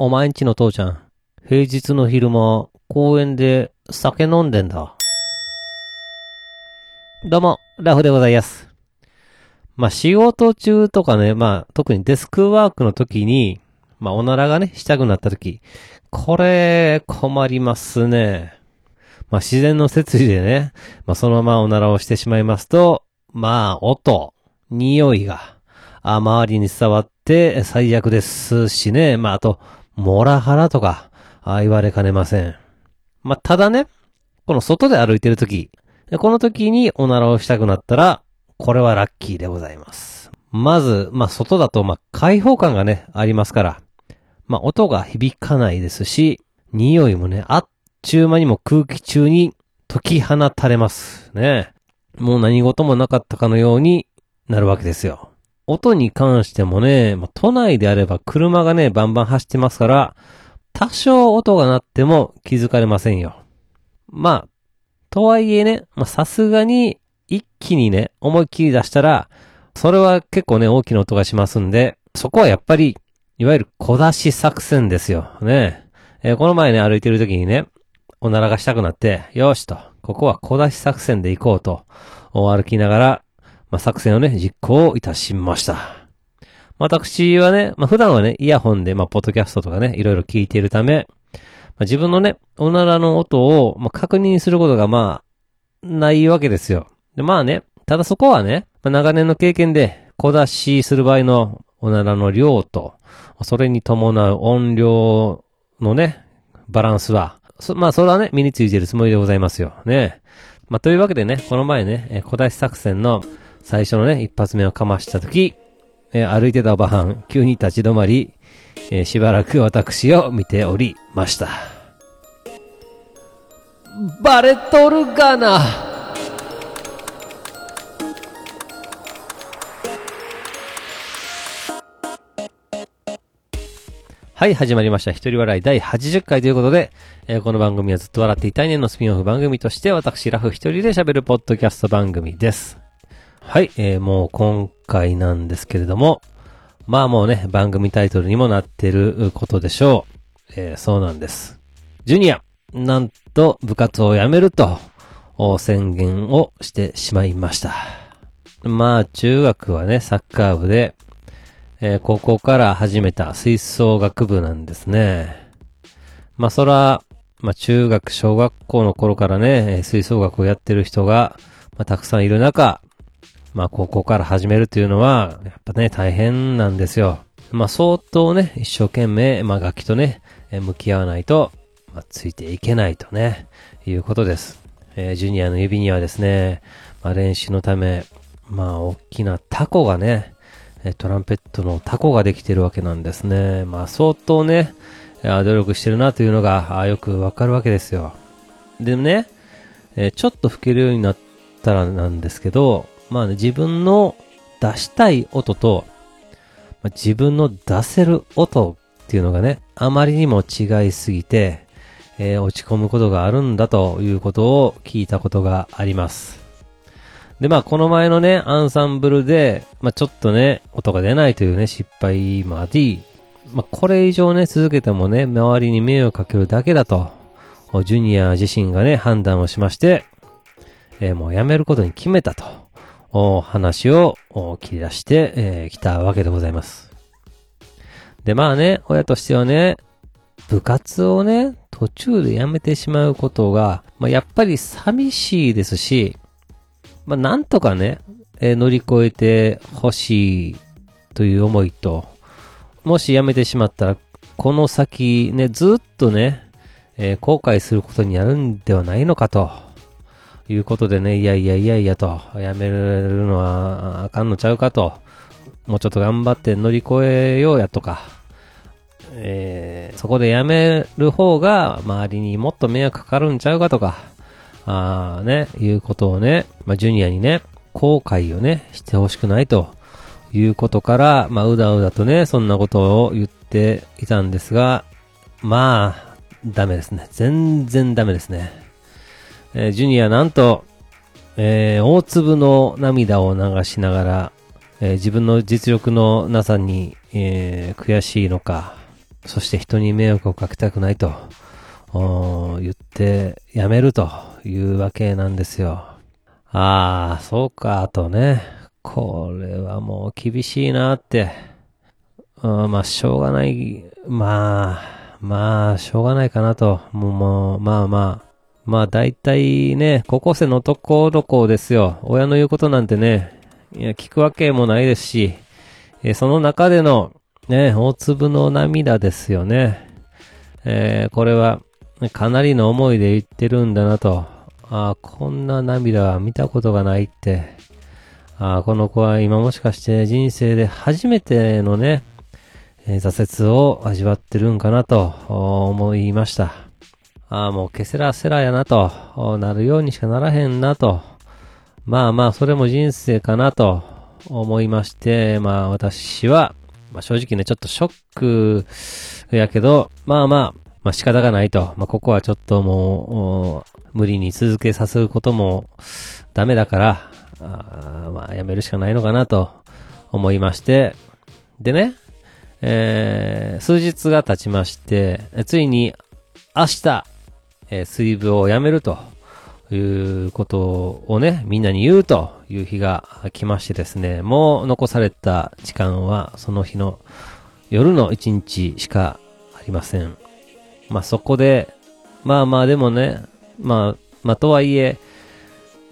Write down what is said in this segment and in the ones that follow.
お前んちの父ちゃん、平日の昼間、公園で酒飲んでんだ。どうも、ラフでございます。まあ、仕事中とかね、まあ、特にデスクワークの時に、まあ、おならがね、したくなった時、これ、困りますね。まあ、自然の摂理でね、まあ、そのままおならをしてしまいますと、まあ、音、匂いが、あ周りに伝わって最悪ですしね。まあ、あと、モラハラとか、あ言われかねません。まあ、ただね、この外で歩いてるとき、この時におならをしたくなったら、これはラッキーでございます。まず、まあ、外だと、まあ、開放感がね、ありますから、まあ、音が響かないですし、匂いもね、あっちゅう間にも空気中に解き放たれます。ね。もう何事もなかったかのようになるわけですよ。音に関してもね、まあ、都内であれば車がね、バンバン走ってますから、多少音が鳴っても気づかれませんよ。まあ、とはいえね、ま、さすがに一気にね、思いっきり出したら、それは結構ね、大きな音がしますんで、そこはやっぱり、いわゆる小出し作戦ですよ。ね。えーこの前ね、歩いてる時にね、おならがしたくなって、よしと、ここは小出し作戦で行こうと、歩きながら、まあ、作戦をね、実行いたしました。私はね、まあ、普段はね、イヤホンで、まあ、ポッドキャストとかね、いろいろ聞いているため、まあ、自分のね、おならの音を、まあ、確認することが、まあ、ないわけですよ。で、まあね、ただそこはね、まあ、長年の経験で、小出しする場合のおならの量と、それに伴う音量のね、バランスは、まあ、それはね、身についているつもりでございますよ。ね。まあ、というわけでね、この前ね、小出し作戦の最初のね、一発目をかましたとき、えー歩いてたおばはん、急に立ち止まり、えーしばらく私を見ておりました。バレとるがなはい、始まりました。一人笑い第80回ということで、えーこの番組はずっと笑っていたいねのスピンオフ番組として、私、ラフ一人で喋るポッドキャスト番組です。はい、えーもう今回なんですけれども、まあもうね、番組タイトルにもなってることでしょう。えーそうなんです。ジュニア、なんと部活を辞めると、宣言をしてしまいました。まあ中学はね、サッカー部で、えー高校から始めた吹奏楽部なんですね。まあそら、まあ中学、小学校の頃からね、吹奏楽をやってる人が、まあたくさんいる中、まあ高校から始めるというのは、やっぱね、大変なんですよ。まあ相当ね、一生懸命、まあ楽器とね、向き合わないと、まあついていけないとね、いうことです。えージュニアの指にはですね、まあ練習のため、まあ大きなタコがね、トランペットのタコができてるわけなんですね。まあ相当ね、努力してるなというのがよくわかるわけですよ。でもね、えちょっと吹けるようになったらなんですけど、まあね、自分の出したい音と、まあ自分の出せる音っていうのがね、あまりにも違いすぎて、えー落ち込むことがあるんだということを聞いたことがあります。で、まあ、この前のね、アンサンブルで、まあ、ちょっとね、音が出ないというね、失敗もあり、まあ、これ以上ね、続けてもね、周りに迷惑かけるだけだと、ジュニア自身がね、判断をしまして、えーもうやめることに決めたと、お話を切り出してき、えーたわけでございます。で、まあね、親としてはね、部活をね、途中でやめてしまうことが、まあ、やっぱり寂しいですし、まあ、なんとかね、えー乗り越えてほしいという思いと、もし辞めてしまったら、この先ね、ずっとね、えー後悔することになるんではないのかと、いうことでね、いやいやいやいやと、辞めるのはあかんのちゃうかと、もうちょっと頑張って乗り越えようやとか、えーそこで辞める方が周りにもっと迷惑かかるんちゃうかとか、あーね、いうことをね、まあ、ジュニアにね、後悔をね、してほしくないと。いうことから、まあ、うだうだとね、そんなことを言っていたんですが、まあ、ダメですね。全然ダメですね。えージュニアなんと、えー大粒の涙を流しながら、えー自分の実力のなさに、えー悔しいのか、そして人に迷惑をかけたくないと、言ってやめるというわけなんですよ。ああ、そうか、とね。これはもう厳しいなって。うん、まあ、しょうがない。まあ、まあ、しょうがないかなと。もう、もうまあまあ。まあ、大体ね、高校生の男の子ですよ。親の言うことなんてね、いや、聞くわけもないですし、えその中での、ね、大粒の涙ですよね。えー、これは、かなりの思いで言ってるんだなと。ああ、こんな涙は見たことがないって。ああ、この子は今もしかして人生で初めてのね、え、挫折を味わってるんかなと思いました。ああ、もうケセラセラやなと、なるようにしかならへんなと。まあまあ、それも人生かなと思いまして、まあ私は、まあ正直ね、ちょっとショックやけど、まあまあ、まあ仕方がないと。まあここはちょっともう、無理に続けさせることもダメだから、あまあやめるしかないのかなと思いまして、でね、えー、数日が経ちまして、ついに明日、えー、水分をやめるということをね、みんなに言うという日が来ましてですね、もう残された時間はその日の夜の一日しかありません。まあそこで、まあまあでもね、まあ、まあとはいえ、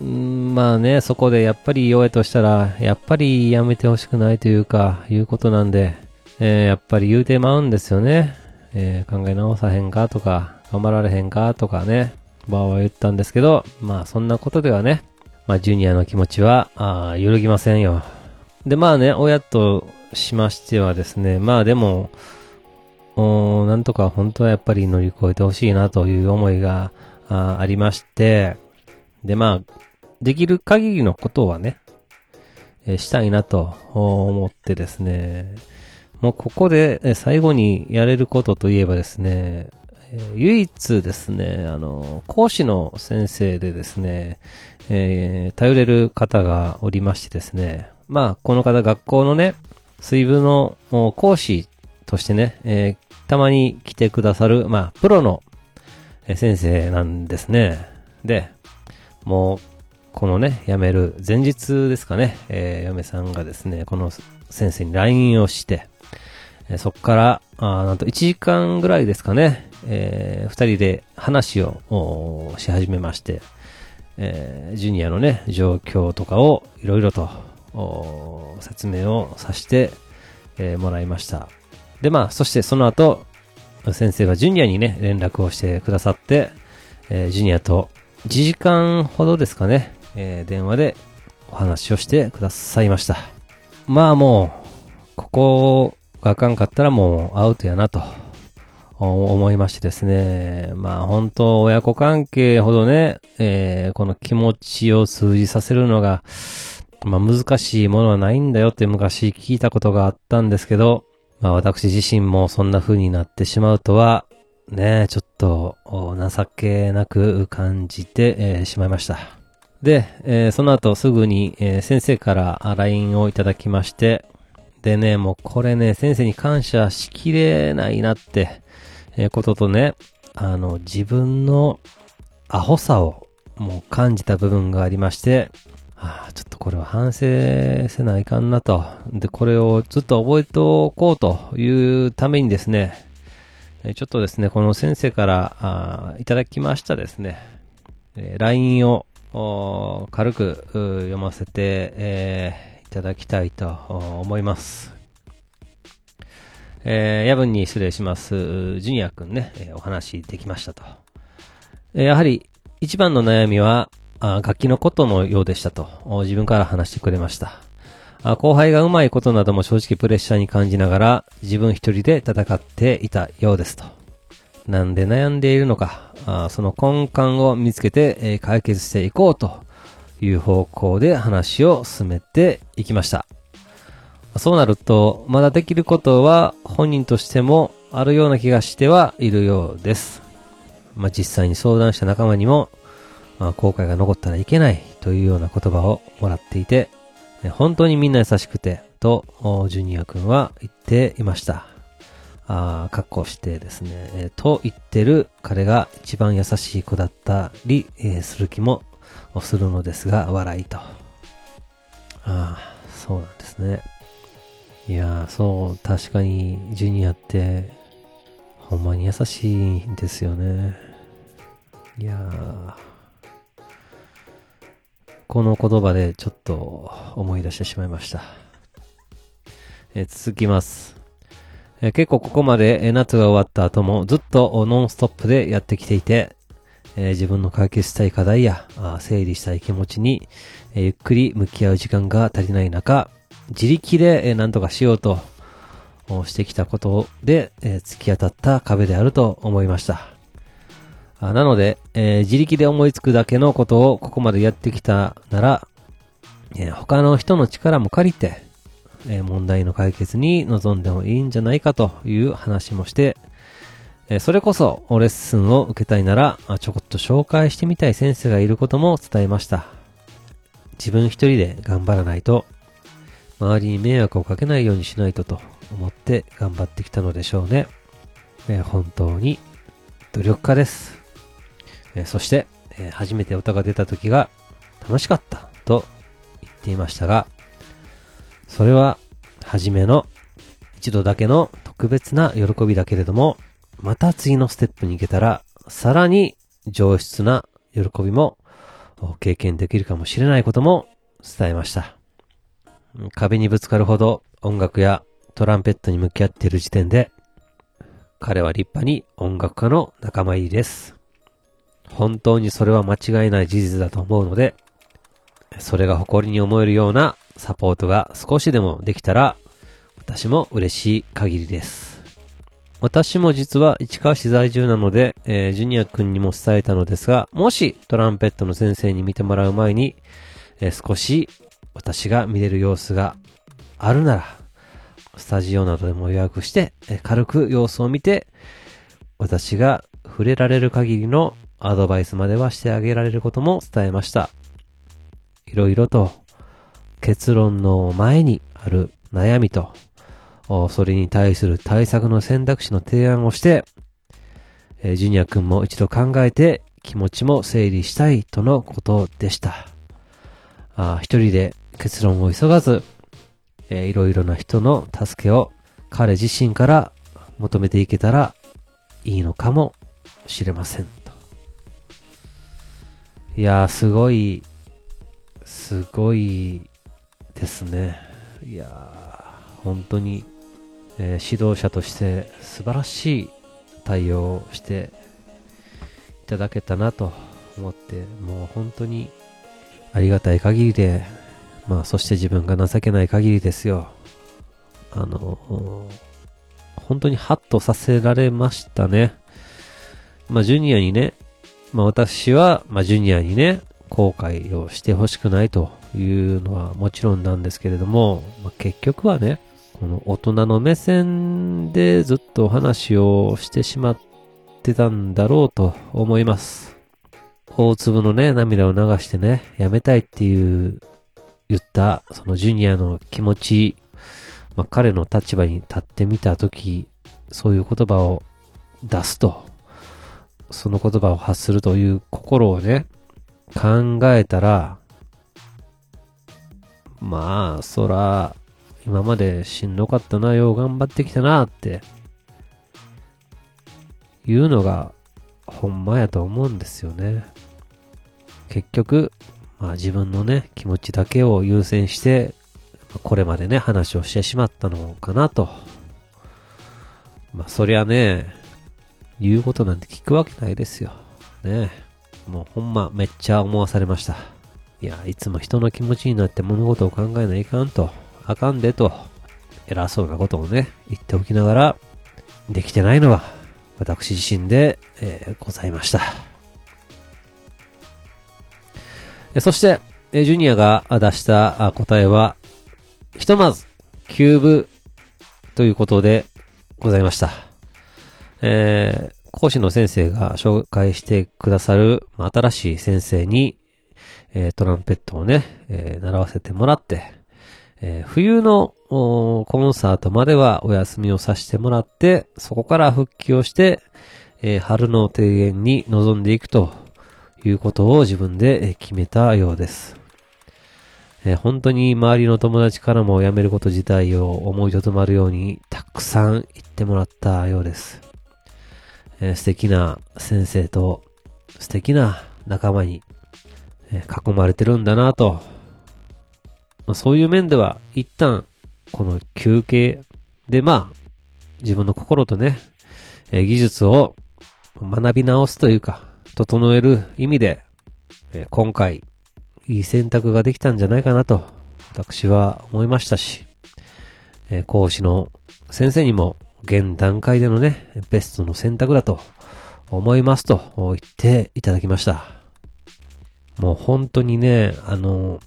まあね、そこでやっぱり弱いとしたら、やっぱりやめてほしくないというか、いうことなんで、えー、やっぱり言うてまうんですよね。えー、考え直さへんかとか、頑張られへんかとかね、バーは言ったんですけど、まあそんなことではね、まあジュニアの気持ちは、あ揺るぎませんよ。で、まあね、親としましてはですね、まあでも、おなんとか本当はやっぱり乗り越えてほしいなという思いがあありまして、で、まあ、できる限りのことはね、え、したいなと思ってですね、もうここで最後にやれることといえばですね、え、唯一ですね、あの、講師の先生でですね、えー、頼れる方がおりましてですね、まあ、この方学校のね、水部の講師としてね、えー、たまに来てくださる、まあ、プロの先生なんですね。で、もう、このね、辞める前日ですかね、えー、嫁さんがですね、この先生に LINE をして、え、そこから、あなんと1時間ぐらいですかね、えー、二人で話をし始めまして、えー、ジュニアのね、状況とかをいろいろと説明をさせて、えー、もらいました。で、まあ、そしてその後、先生はジュニアにね、連絡をしてくださって、えー、ジュニアと1時間ほどですかね、え、電話でお話をしてくださいました。まあもう、ここあかんかったらもうアウトやなと思いましてですね。まあ本当親子関係ほどね、えー、この気持ちを通じさせるのが、まあ難しいものはないんだよって昔聞いたことがあったんですけど、まあ私自身もそんな風になってしまうとは、ね、ちょっと情けなく感じて、えー、しまいました。で、えー、その後すぐに、えー、先生から LINE をいただきまして、でね、もうこれね、先生に感謝しきれないなって、えー、こととね、あの、自分のアホさをもう感じた部分がありまして、あちょっとこれは反省せないかんなと。で、これをずっと覚えておこうというためにですね、ちょっとですね、この先生からあいただきましたですね、えー、LINE を軽く読ませて、えー、ただきたいと思います。えー、夜分に失礼します。ジュニア君ね、えー、お話できましたと。えー、やはり、一番の悩みは、あ楽器のことのようでしたと、自分から話してくれました。あ後輩がうまいことなども正直プレッシャーに感じながら、自分一人で戦っていたようですと。なんで悩んでいるのか、あその根幹を見つけて、え、解決していこうという方向で話を進めていきました。そうなると、まだできることは本人としてもあるような気がしてはいるようです。まあ、実際に相談した仲間にも、まあ、後悔が残ったらいけないというような言葉をもらっていて、本当にみんな優しくて、と、ジュニア君は言っていました。あ格好してですね、えー、と言ってる彼が一番優しい子だったり、えー、する気もをするのですが、笑いと。ああ、そうなんですね。いやそう、確かに、ジュニアって、ほんまに優しいんですよね。いやこの言葉でちょっと思い出してしまいました。え続きます。え結構ここまで、夏が終わった後もずっとノンストップでやってきていて、え自分の解決したい課題やあ整理したい気持ちに、えゆっくり向き合う時間が足りない中、自力で、え何とかしようとしてきたことで、え突き当たった壁であると思いました。あなので、え、自力で思いつくだけのことをここまでやってきたなら、え、他の人の力も借りて、え、問題の解決に臨んでもいいんじゃないかという話もして、えそれこそレッスンを受けたいなら、ちょこっと紹介してみたい先生がいることも伝えました。自分一人で頑張らないと、周りに迷惑をかけないようにしないとと思って頑張ってきたのでしょうね。え本当に努力家です。えそして、え初めて歌が出た時が楽しかったと言っていましたが、それは初めの一度だけの特別な喜びだけれども、また次のステップに行けたら、さらに上質な喜びも経験できるかもしれないことも伝えました。壁にぶつかるほど音楽やトランペットに向き合っている時点で、彼は立派に音楽家の仲間入りです。本当にそれは間違いない事実だと思うので、それが誇りに思えるようなサポートが少しでもできたら、私も嬉しい限りです。私も実は市川市在住なので、えー、ジュニア君にも伝えたのですが、もしトランペットの先生に見てもらう前に、えー、少し私が見れる様子があるなら、スタジオなどでも予約して、えー、軽く様子を見て、私が触れられる限りのアドバイスまではしてあげられることも伝えました。いろいろと結論の前にある悩みと、それに対する対策の選択肢の提案をして、えジュニア君も一度考えて気持ちも整理したいとのことでした。あ一人で結論を急がず、え、いろいろな人の助けを彼自身から求めていけたらいいのかもしれません。いやー、すごい、すごいですね。いやー、本当に、えー、指導者として素晴らしい対応をしていただけたなと思って、もう本当にありがたい限りで、まあ、そして自分が情けない限りですよ。あの、本当にハッとさせられましたね。まあ、ジュニアにね、まあ私は、まあジュニアにね、後悔をしてほしくないというのはもちろんなんですけれども、まあ、結局はね、この大人の目線でずっと話をしてしまってたんだろうと思います。大粒のね、涙を流してね、やめたいっていう、言った、そのジュニアの気持ち、まあ、彼の立場に立ってみたとき、そういう言葉を出すとその言葉を発するという心をね、考えたら、まあ、そら、今までしんどかったな、よう頑張ってきたな、って、いうのが、ほんまやと思うんですよね。結局、まあ自分のね、気持ちだけを優先して、これまでね、話をしてしまったのかなと。まあそりゃね、言うことなんて聞くわけないですよ。ねもうほんまめっちゃ思わされました。いや、いつも人の気持ちになって物事を考えないかんと、あかんでと、偉そうなことをね、言っておきながら、できてないのは、私自身で、えー、ございました。そして、ジュニアが出した答えは、ひとまず、キューブということでございました。えー、講師の先生が紹介してくださる、まあ、新しい先生に、えー、トランペットをね、えー、習わせてもらって、えー、冬のコンサートまではお休みをさせてもらって、そこから復帰をして、えー、春の庭園に臨んでいくということを自分で決めたようです。えー、本当に周りの友達からも辞めること自体を思いとどまるようにたくさん言ってもらったようです。えー、素敵な先生と素敵な仲間に、え囲まれてるんだなとまあ、そういう面では、一旦、この休憩で、まあ、自分の心とね、え、技術を学び直すというか、整える意味で、え、今回、いい選択ができたんじゃないかなと、私は思いましたし、え、講師の先生にも、現段階でのね、ベストの選択だと思いますと言っていただきました。もう本当にね、あの、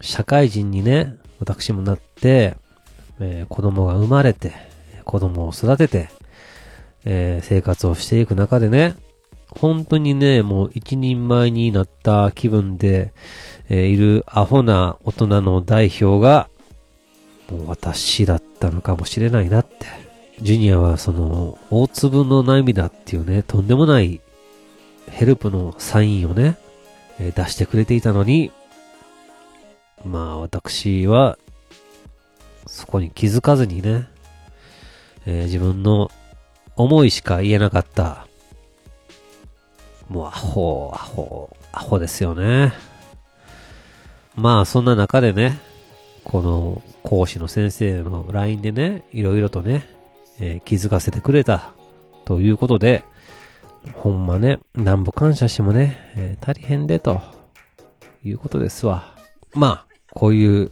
社会人にね、私もなって、えー、子供が生まれて、子供を育てて、えー、生活をしていく中でね、本当にね、もう一人前になった気分で、えー、いるアホな大人の代表が、もう私だったのかもしれないなって。ジュニアはその、大粒の涙っていうね、とんでもないヘルプのサインをね、えー、出してくれていたのに、まあ私は、そこに気づかずにね、えー、自分の思いしか言えなかった。もうアホ、アホ、アホですよね。まあそんな中でね、この講師の先生の LINE でね、いろいろとね、えー、気づかせてくれたということで、ほんまね、なんぼ感謝してもね、えー、足りへんでということですわ。まあ、こういう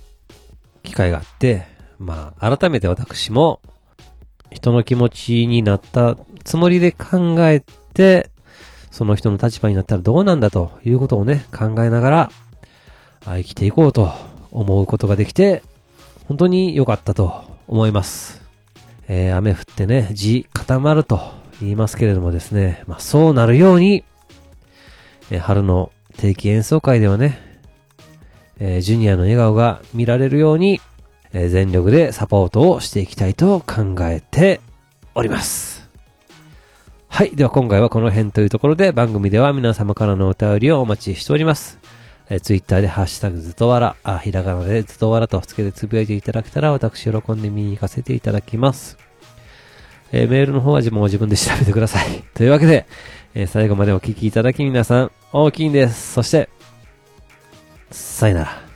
機会があって、まあ、改めて私も、人の気持ちになったつもりで考えて、その人の立場になったらどうなんだということをね、考えながら、生きていこうと思うことができて、本当に良かったと思います。えー、雨降ってね、地固まると言いますけれどもですね、まあそうなるように、えー、春の定期演奏会ではね、えー、ジュニアの笑顔が見られるように、えー、全力でサポートをしていきたいと考えております。はい。では今回はこの辺というところで番組では皆様からのお便りをお待ちしております。えー、ツイッターでハッシュタグずっとわら、あ、ひらがなでずっとわらとつけてつぶやいていただけたら私喜んで見に行かせていただきます。えー、メールの方は自分を自分で調べてください。というわけで、えー、最後までお聴きいただき皆さん、大きいんです。そして、さよなら。